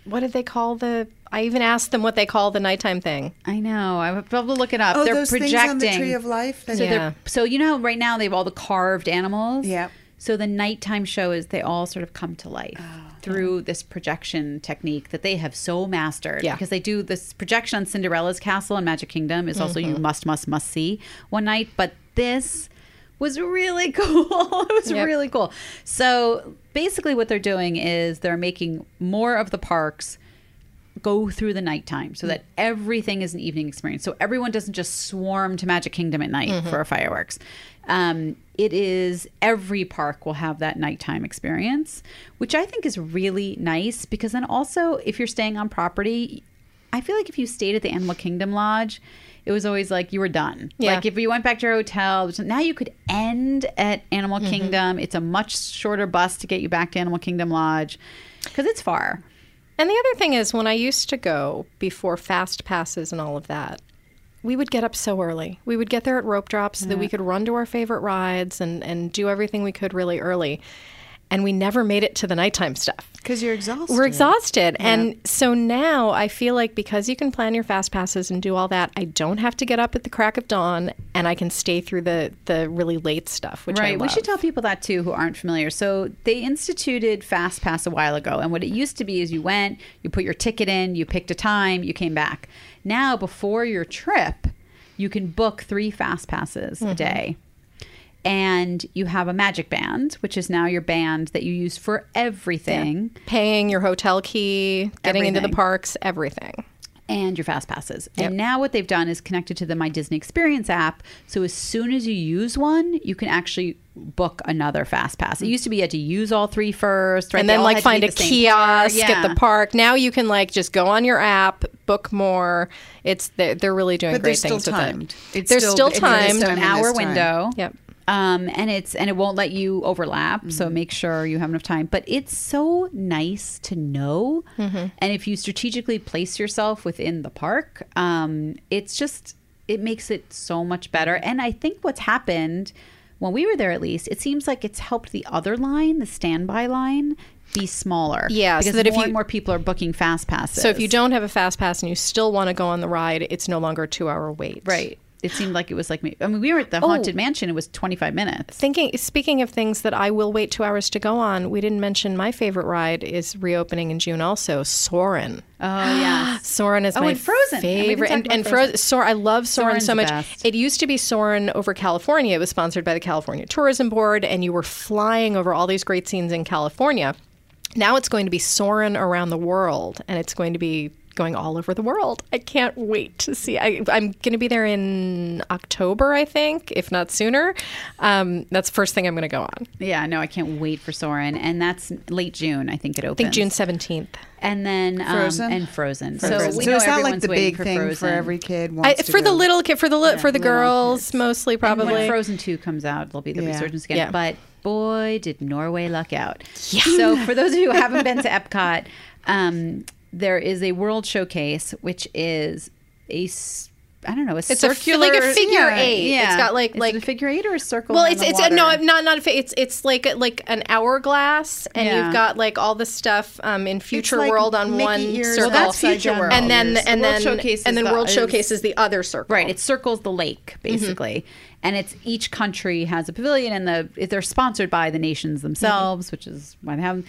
what did they call the? I even asked them what they call the nighttime thing.
I know. I would probably look it up.
Oh,
they're
those
projecting.
things on the tree of life. That
so
Yeah.
so you know right now they have all the carved animals.
Yep.
So the nighttime show is they all sort of come to life
Oh,
through this projection technique that they have so mastered.
Yeah.
Because they do this projection on Cinderella's castle and Magic Kingdom is also
Mm-hmm.
you must must must see one night, but this was really <laughs> cool. it was
Yep.
really cool. So basically, what they're doing is they're making more of the parks go through the nighttime so mm. that everything is an evening experience. So everyone doesn't just swarm to Magic Kingdom at night mm-hmm. for fireworks. Um, it is every park will have that nighttime experience, which I think is really nice because then also if you're staying on property, I feel like if you stayed at the Animal Kingdom Lodge, it was always like you were done.
Yeah.
Like if you went back to your hotel, now you could end at Animal mm-hmm. Kingdom. It's a much shorter bus to get you back to Animal Kingdom Lodge because it's far.
And the other thing is, when I used to go before fast passes and all of that, we would get up so early. We would get there at rope drops so that we could run to our favorite rides and, and do everything we could really early. And we never made it to the nighttime stuff.
Because you're exhausted.
We're exhausted. And so now I feel like because you can plan your fast passes and do all that, I don't have to get up at the crack of dawn and I can stay through the, the really late stuff, which I
Right. We should tell people that too who aren't familiar. So they instituted Fast Pass a while ago. And what it used to be is you went, you put your ticket in, you picked a time, you came back. Now, before your trip, you can book three Fast Passes a mm-hmm. day. And you have a magic band, which is now your band that you use for everything.
Paying your hotel key, getting into the parks, everything.
and your fast passes.
Yep.
And now what they've done is connected to the My Disney Experience app. So as soon as you use one, you can actually book another fast pass. It mm. used to be you had to use all three first, right?
and then like find a
the same park.
kiosk at the park. Now you can like just go on your app, book more. It's they're, they're really doing
But
great
they're still
things
timed.
with it.
It's
they're
still-
still,
it is
timed.
So an hour window.
Yep.
Um, and it's and it won't let you overlap. So
Mm-hmm.
make sure you have enough time. But it's so nice to know.
Mm-hmm.
And if you strategically place yourself within the park, um, it's just it makes it so much better. And I think what's happened when we were there, at least, it seems like it's helped the other line, the standby line, be smaller.
Yeah, so
because
that if
more
you-
and more people are booking fast passes.
So if you don't have a fast pass and you still want to go on the ride, it's no longer a two hour wait.
right. It seemed like it was like, me. I mean, we were at the oh. Haunted Mansion. It was 25 minutes.
Thinking, speaking of things that I will wait two hours to go on, we didn't mention my favorite ride is reopening in June. Also, Soarin'.
Oh, yeah, <gasps>
Soarin' is
Oh,
my
and Frozen. And
favorite, and,
about
and
Frozen.
Frozen. Sor- I love Soarin'
Soarin's
so much.
best.
It used to be Soarin' over California. It was sponsored by the California Tourism Board, and you were flying over all these great scenes in California. Now it's going to be Soarin' around the world, and it's going to be going all over the world. I can't wait to see. I, I'm going to be there in October, I think, if not sooner. Um, that's the first thing I'm going to go on.
Yeah, no, I can't wait for Soarin', and that's late June. I think it
I
opens.
think June 17th.
and then um,
Frozen?
and Frozen.
So,
So, we
so
know
it's not like the big
for
thing
Frozen.
for every kid.
I,
Wants to
for the
go.
little kid, for the li- for the girls,
kids.
mostly
And when
probably.
Frozen Two comes out, there'll be the
Yeah.
resurgence again.
Yeah.
But boy, did Norway luck out! So for those of you who haven't been to Epcot, um, there is a World Showcase, which is a I don't know, a
a fi-
circular,
like a figure
yeah,
eight. It's got, like-
Is it
like-
a figure eight or a circle.
Well, it's
the
it's a, no, not not a, fa- it's it's like like an hourglass, and
Yeah.
you've got like all the stuff um, in Future
like
World on
Mickey
one
ears
circle.
Well, that's Future World.
and then
ears.
and
World
then
Showcase
and then
the-
World
is-
Showcase is the other circle.
Right, it circles the lake basically, and it's each country has a pavilion, and the they're sponsored by the nations themselves, which is why they have. them.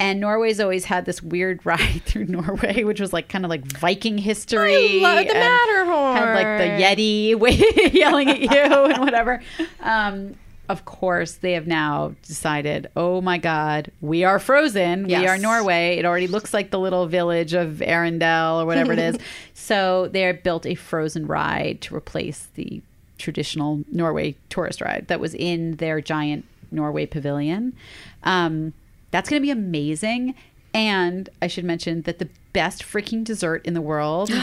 And Norway's always had this weird <laughs> ride through Norway, which was like kind of like Viking history.
I love the Matterhorn.
Had like the Yeti <laughs> <laughs> yelling at you and whatever. Um, of course, they have now decided, oh my God, we are frozen. We are Norway. It already looks like the little village of Arendelle or whatever it is. So they built a frozen ride to replace the traditional Norway tourist ride that was in their giant Norway pavilion. Um, that's going to be amazing. And I should mention that the best freaking dessert in the world. <gasps>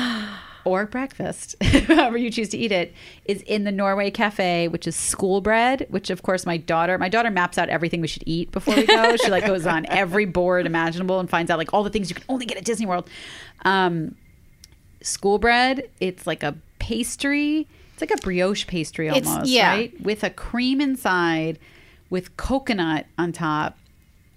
Or breakfast, <laughs> however you choose to eat it, is in the Norway Cafe, which is school bread. Which, of course, my daughter my daughter maps out everything we should eat before we go. she like goes on <laughs> every board imaginable and finds out like all the things you can only get at Disney World. Um, school bread, it's like a pastry. It's like a brioche pastry almost,
yeah.
right? With a cream inside, with coconut on top.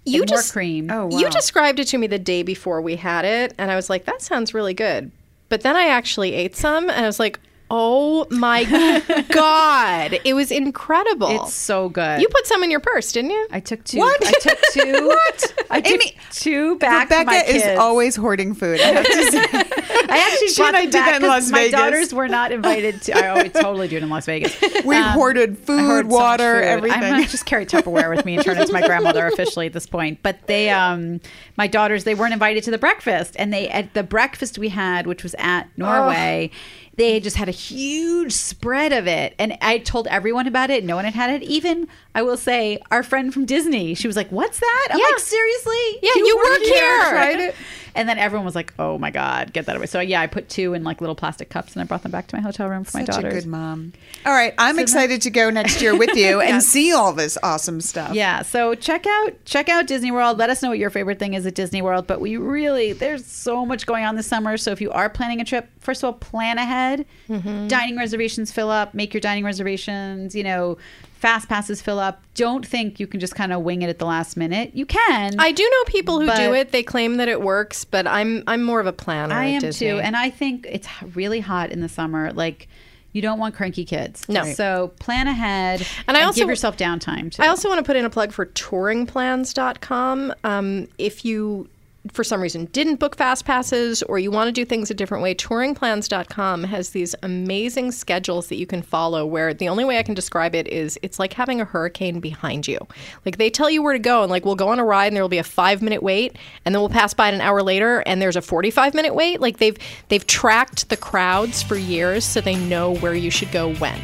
You
and more
just
cream.
Oh,
You described it to me the day before we had it, and I was like, "That sounds really good." But then I actually ate some, and I was like, Oh my <laughs> god, it was incredible.
It's so good.
you put some in your purse, didn't you?
I took two.
What?
I took <laughs> two. what? I took
Amy,
two back for my
Rebecca is always hoarding food. I have to say. <laughs>
I actually
She and
bought
I did that in
'cause
Las
my
Vegas.
daughters were not invited to. I always totally do it in Las Vegas.
We
Um,
hoarded food,
hoard so
water,
food.
everything.
I'm gonna just carry Tupperware with me and turn into my grandmother officially at this point. But they, um, my daughters, they weren't invited to the breakfast, and they at the breakfast we had, which was at Norway. They just had a huge spread of it, and I told everyone about it. No one had had it. Even I will say, our friend from Disney, she was like, "What's that?" I'm
Yeah.
like, "Seriously?
Yeah, you
work
work here."
Tried <laughs> it." And then everyone was like, "Oh my god, get that away!" So yeah, I put two in like little plastic cups, and I brought them back to my hotel room for my
Such a
daughters.
good mom. All right, I'm excited to go next year with you <laughs> and see all this awesome stuff.
Yeah, so check out check out Disney World. Let us know what your favorite thing is at Disney World. But we really there's so much going on this summer. So if you are planning a trip, first of all, plan ahead. Mm-hmm. Dining reservations fill up. Make your dining reservations. You know, fast passes fill up. Don't think you can just kind of wing it at the last minute. You can.
I do know people who do it. They claim that it works, but I'm I'm more of a planner.
I am
Disney.
too, and I think it's really hot in the summer. Like. You don't want cranky kids.
No.
So plan ahead
And I also-
give yourself downtime too.
I also want to put in a plug for touringplans.com. Um, if you, for some reason, didn't book fast passes or you want to do things a different way, touringplans.com has these amazing schedules that you can follow where the only way I can describe it is it's like having a hurricane behind you. Like they tell you where to go and like we'll go on a ride and there will be a 5 minute wait and then we'll pass by it an hour later and there's a 45 minute wait. Like they've they've tracked the crowds for years so they know where you should go when.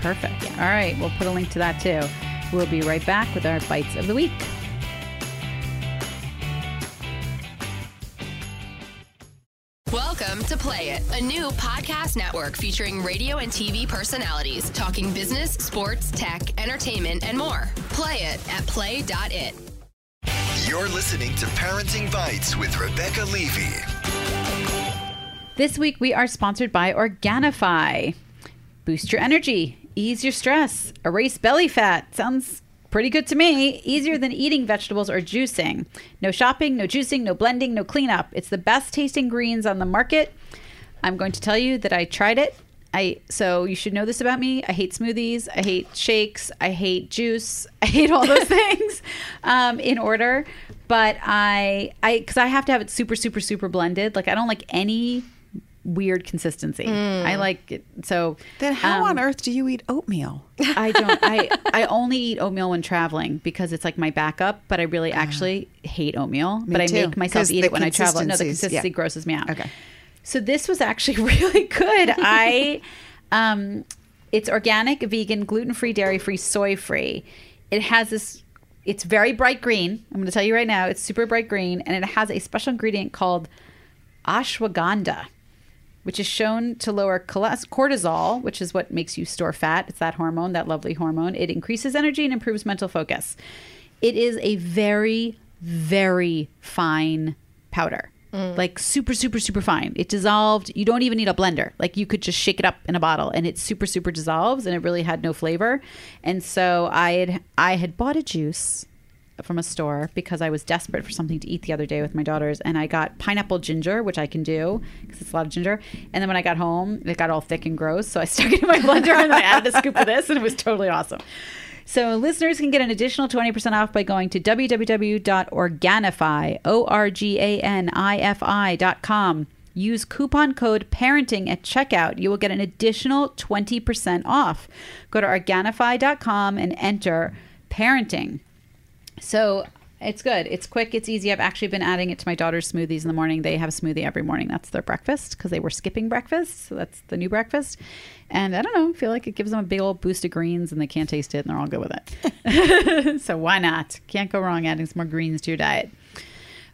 Perfect. All right, we'll put a link to that too. We'll be right back with our bytes of the week.
Welcome to Play It, a new podcast network featuring radio and TV personalities talking business, sports, tech, entertainment, and more. Play it at play.it.
You're listening to Parenting Bytes with Rebecca Levey.
This week we are sponsored by Organifi. Boost your energy, ease your stress, erase belly fat. Sounds pretty good to me. Easier than eating vegetables or juicing. No shopping, no juicing, no blending, no cleanup. It's the best tasting greens on the market. I'm going to tell you that I tried it. I so you should know this about me. I hate smoothies. I hate shakes. I hate juice. <laughs> I hate all those <laughs> things um, in order. But I I because I have to have it super super super blended. Like I don't like any weird consistency. I like it so.
Then how
um,
on earth do you eat oatmeal?
I don't. I <laughs> I only eat oatmeal when traveling because it's like my backup. But I really actually hate oatmeal.
Me
but I
too,
make myself eat it when I travel. No, the consistency
yeah.
grosses me out.
Okay.
So this was actually <laughs> really good. I, um, it's organic, vegan, gluten free, dairy free, soy free. It has this. It's very bright green. I'm going to tell you right now. It's super bright green, and it has a special ingredient called ashwagandha which is shown to lower cortisol, which is what makes you store fat. It's that hormone, that lovely hormone. It increases energy and improves mental focus. It is a very, very fine powder. Mm. Like super, super, super fine. It dissolved. You don't even need a blender. Like you could just shake it up in a bottle, and it super, super dissolves, and it really had no flavor. And so I had I had bought a juice from a store because I was desperate for something to eat the other day with my daughters, and I got pineapple ginger, which I can do because it's a lot of ginger. And then when I got home, it got all thick and gross, so I <laughs> stuck it in my blender and I added a scoop of this, and it was totally awesome. So listeners can get an additional 20% off by going to www.organifi, O-R-G-A-N-I-F-I dot com. Use coupon code parenting at checkout. You will get an additional 20% off. Go to organifi.com and enter parenting. So it's good. It's quick. It's easy. I've actually been adding it to my daughter's smoothies in the morning. They have a smoothie every morning. That's their breakfast because they were skipping breakfast. So that's the new breakfast. And I don't know. I feel like it gives them a big old boost of greens and they can't taste it and they're all good with it. <laughs> <laughs> so why not? Can't go wrong adding some more greens to your diet.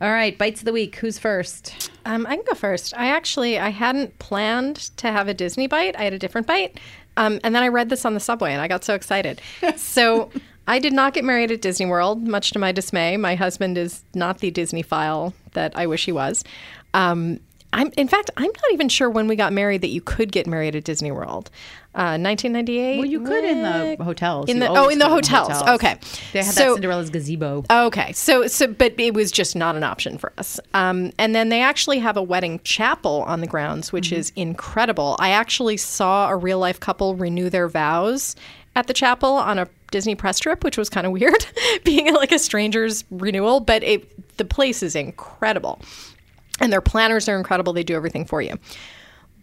All right, bytes of the week. Who's first?
Um, I can go first. I actually I hadn't planned to have a Disney bite. I had a different bite, um, and then I read this on the subway, and I got so excited. <laughs> so I did not get married at Disney World, much to my dismay. My husband is not the Disney file that I wish he was. Um, I'm in fact I'm not even sure when we got married that you could get married at Disney World. Uh, 1998.
Well, you could in the hotels.
In the oh, in the
could
hotels. Okay,
They had
so,
that Cinderella's gazebo.
Okay, so so but it was just not an option for us. Um, and then they actually have a wedding chapel on the grounds, which is incredible. I actually saw a real life couple renew their vows at the chapel on a Disney press trip, which was kind of <laughs> weird, being like a stranger's renewal. But it, the place is incredible, and their planners are incredible. They do everything for you.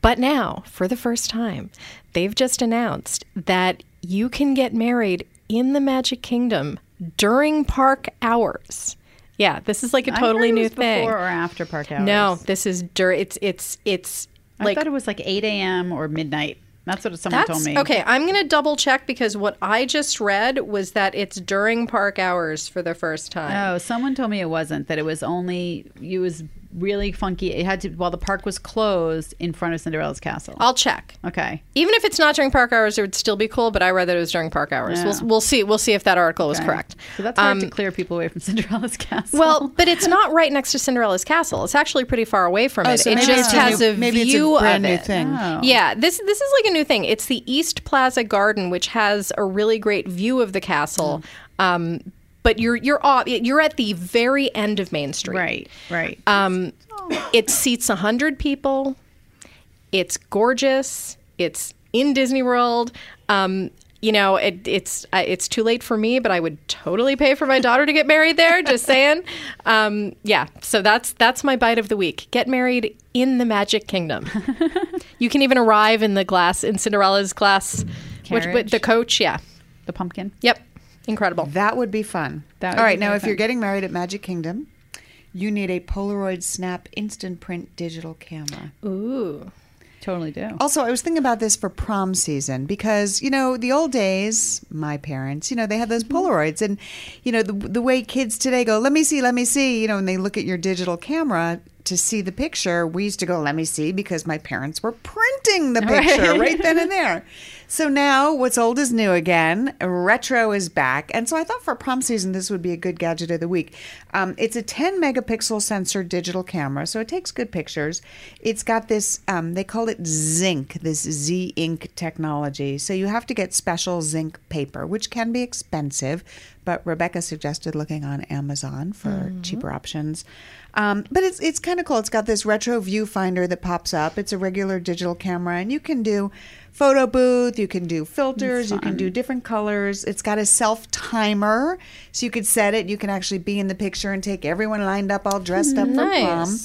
But now, for the first time, they've just announced that you can get married in the Magic Kingdom during park hours. Yeah, this is like a totally new thing.
Before or after park hours?
No, this is during. It's it's it's
I
like
thought it was like 8 a.m. or midnight. That's what someone
that's
told me.
okay. I'm gonna double check because what I just read was that it's during park hours for the first time.
Oh, someone told me it wasn't. That it was only it was really funky. It had to while the park was closed in front of Cinderella's castle.
I'll check.
okay.
Even if it's not during park hours, it would still be cool. But I read that it was during park hours.
Yeah.
We'll, we'll see. We'll see if that article was correct.
So that's hard
Um,
to clear people away from <laughs> Cinderella's castle.
Well, but it's not right next to Cinderella's castle. It's actually pretty far away from it.
so
it just
a
has
new-
a
maybe it's a
view
brand
of
new
it.
thing.
Oh.
Yeah, this this is like a new thing. It's the East Plaza Garden, which has a really great view of the castle.
Mm.
Um, but you're you're off, you're at the very end of Main Street.
right, right.
Um, it seats hundred people. It's gorgeous. It's in Disney World. Um, you know, it, it's uh, it's too late for me, but I would totally pay for my daughter to get married there. Just <laughs> saying. Um, yeah. So that's that's my byte of the week. Get married in the Magic Kingdom. <laughs> you can even arrive in the glass in Cinderella's glass, which with
Carriage?
the coach. Yeah.
the pumpkin.
Yep. Incredible.
That would be fun.
That
All
be
now if you're getting married at Magic Kingdom, you need a Polaroid Snap instant print digital camera.
Ooh.
Totally do.
Also, I was thinking about this for prom season because, you know, the old days, my parents, you know, they had those
Mm-hmm.
Polaroids. And, you know, the, the way kids today go, let me see, let me see, you know, and they look at your digital camera to see the picture. We used to go, let me see, because my parents were printing the <laughs> picture right then and there. So now what's old is new again. Retro is back. And so I thought for prom season, this would be a good gadget of the week. Um, it's a 10 megapixel sensor digital camera, so it takes good pictures. It's got this, um, they call it ZINK, this Z ink technology. So you have to get special ZINK paper, which can be expensive, but Rebecca suggested looking on Amazon for cheaper options. Um, but it's it's kind of cool. It's got this retro viewfinder that pops up. It's a regular digital camera, and you can do photo booth. You can do filters. You can do different colors. It's got a self timer, so you could set it. You can actually be in the picture and take everyone lined up, all dressed up for prom.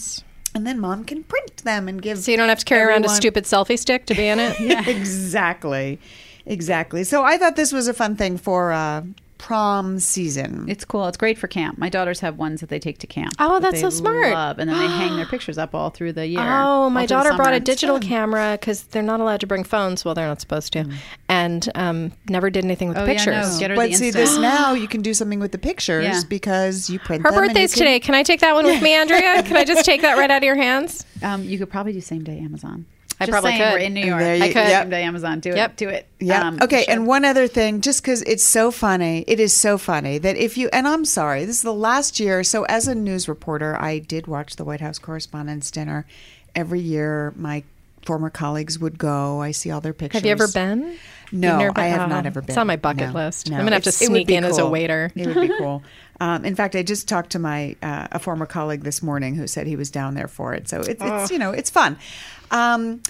And then mom can print them and give.
So you don't have to carry around a stupid selfie stick to be in it. <laughs>
yeah, exactly, exactly. So I thought this was a fun thing for uh, prom season.
It's cool. It's great for camp. My daughters have ones that they take to camp.
Oh,
that
that's
they
so smart.
Love, and then they hang their <gasps> pictures up all through the year.
Oh, my daughter brought a digital camera because they're not allowed to bring phones. Well, they're not supposed to, and um, never did anything with
Oh,
the
yeah,
pictures.
no, get her
but
the
see, this now <gasps> you can do something with the pictures
Yeah.
because you print
Her
them
birthday's
can-
today. Can I take that one with me, <laughs> Andrea? Can I just take that right out of your hands?
Um, you could probably do same day Amazon.
I
Just
probably
saying,
could.
We're in New York.
There you-
I could.
yep.
Same day Amazon. Do it.
Yep.
Do it.
Yeah.
Um,
okay.
sure.
And one other thing, just because it's so funny, it is so funny that if you, and I'm sorry, this is the last year. So, as a news reporter, I did watch the White House Correspondents' Dinner every year. My former colleagues would go. I see all their pictures.
Have you ever been?
No,
been-
I have
oh,
not ever been.
it's on my bucket
No,
list.
no.
I'm gonna have to
It's-
sneak in as a waiter.
It would be <laughs> cool. Um, in fact, I just talked to my uh, a former colleague this morning who said he was down there for it. So it's,
Oh.
it's you know it's fun. Um,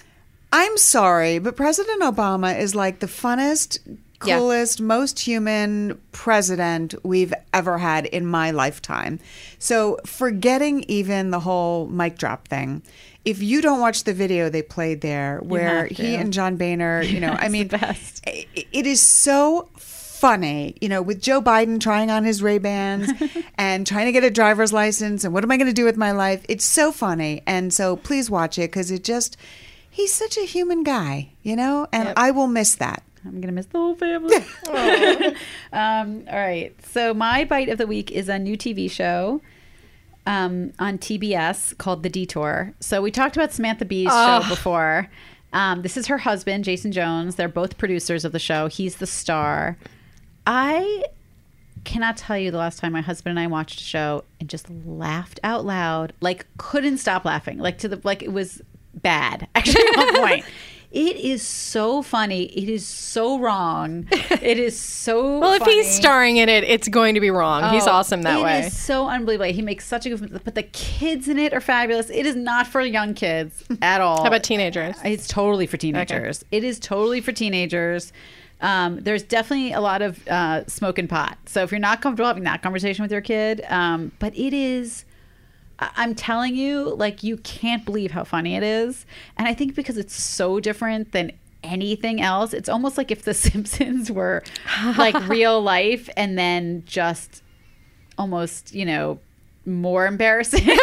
I'm sorry, but President Obama is like the funnest,
Yeah.
coolest, most human president we've ever had in my lifetime. So forgetting even the whole mic drop thing. If you don't watch the video they played there, where he and John Boehner, you know, I mean,
best.
it is so funny, you know, with Joe Biden trying on his Ray Bans <laughs> and trying to get a driver's license and what am I going to do with my life? It's so funny, and so please watch it because it just he's such a human guy, you know, and I will miss that.
I'm gonna miss the whole family. <laughs> <laughs> um, all right. So my byte of the week is a new TV show um, on TBS called The Detour. So we talked about Samantha Bee's show before. Um, this is her husband, Jason Jones. They're both producers of the show. He's the star. I cannot tell you the last time my husband and I watched a show and just laughed out loud, like couldn't stop laughing, like to the like it was bad <laughs> actually at one point. <laughs> It is so funny. It is so wrong. It is so <laughs>
Well, if he's starring in it, it's going to be wrong. he's
Oh,
awesome that
it
way.
is so unbelievable. He makes such a good. But the kids in it are fabulous. It is not for young kids <laughs> at all.
How about teenagers?
It's totally for teenagers. It is totally for teenagers. Um, there's definitely a lot of uh, smoking pot. So if you're not comfortable having that conversation with your kid, um, but it is. I'm telling you, like you can't believe how funny it is, and I think because it's so different than anything else, it's almost like if The <laughs> Simpsons were like <laughs> real life, and then just almost, you know, more embarrassing. <laughs>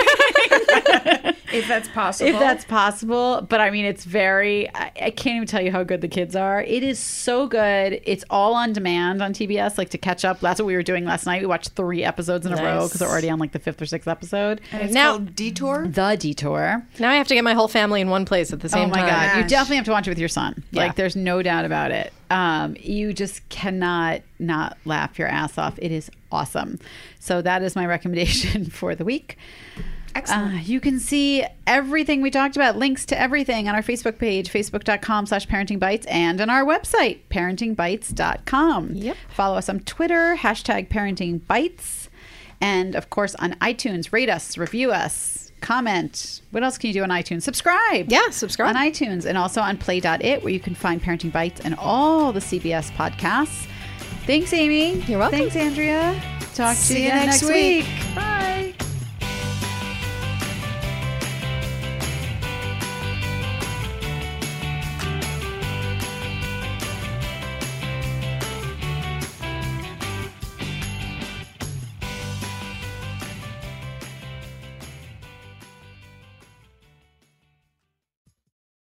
if that's possible.
if that's possible. But I mean, it's very, I, I can't even tell you how good the kids are. It is so good. It's all on demand on TBS, like to catch up. That's what we were doing last night. We watched three episodes in a row because they're already on like the fifth or sixth episode.
and it's
Now-
called Detour.
The Detour.
now I have to get my whole family in one place at the same.
Oh
same
my
time.
God. You definitely have to watch it with your son.
Yeah.
Like, there's no doubt about it. Um, you just cannot not laugh your ass off. It is awesome. So, that is my <laughs> recommendation for the week.
Excellent.
Uh, you can see everything we talked about, links to everything on our Facebook page, facebook.com slash parenting bytes, and on our website, parentingbytes.com.
Yep.
Follow us on Twitter, hashtag parenting bytes. And of course, on iTunes, rate us, review us, comment. What else can you do on iTunes? Subscribe.
Yeah, subscribe.
On iTunes and also on play.it, where you can find Parenting Bytes and all the CBS podcasts. Thanks, Amy.
You're welcome.
Thanks, Andrea. Talk to you
you next
next
week.
week. Bye.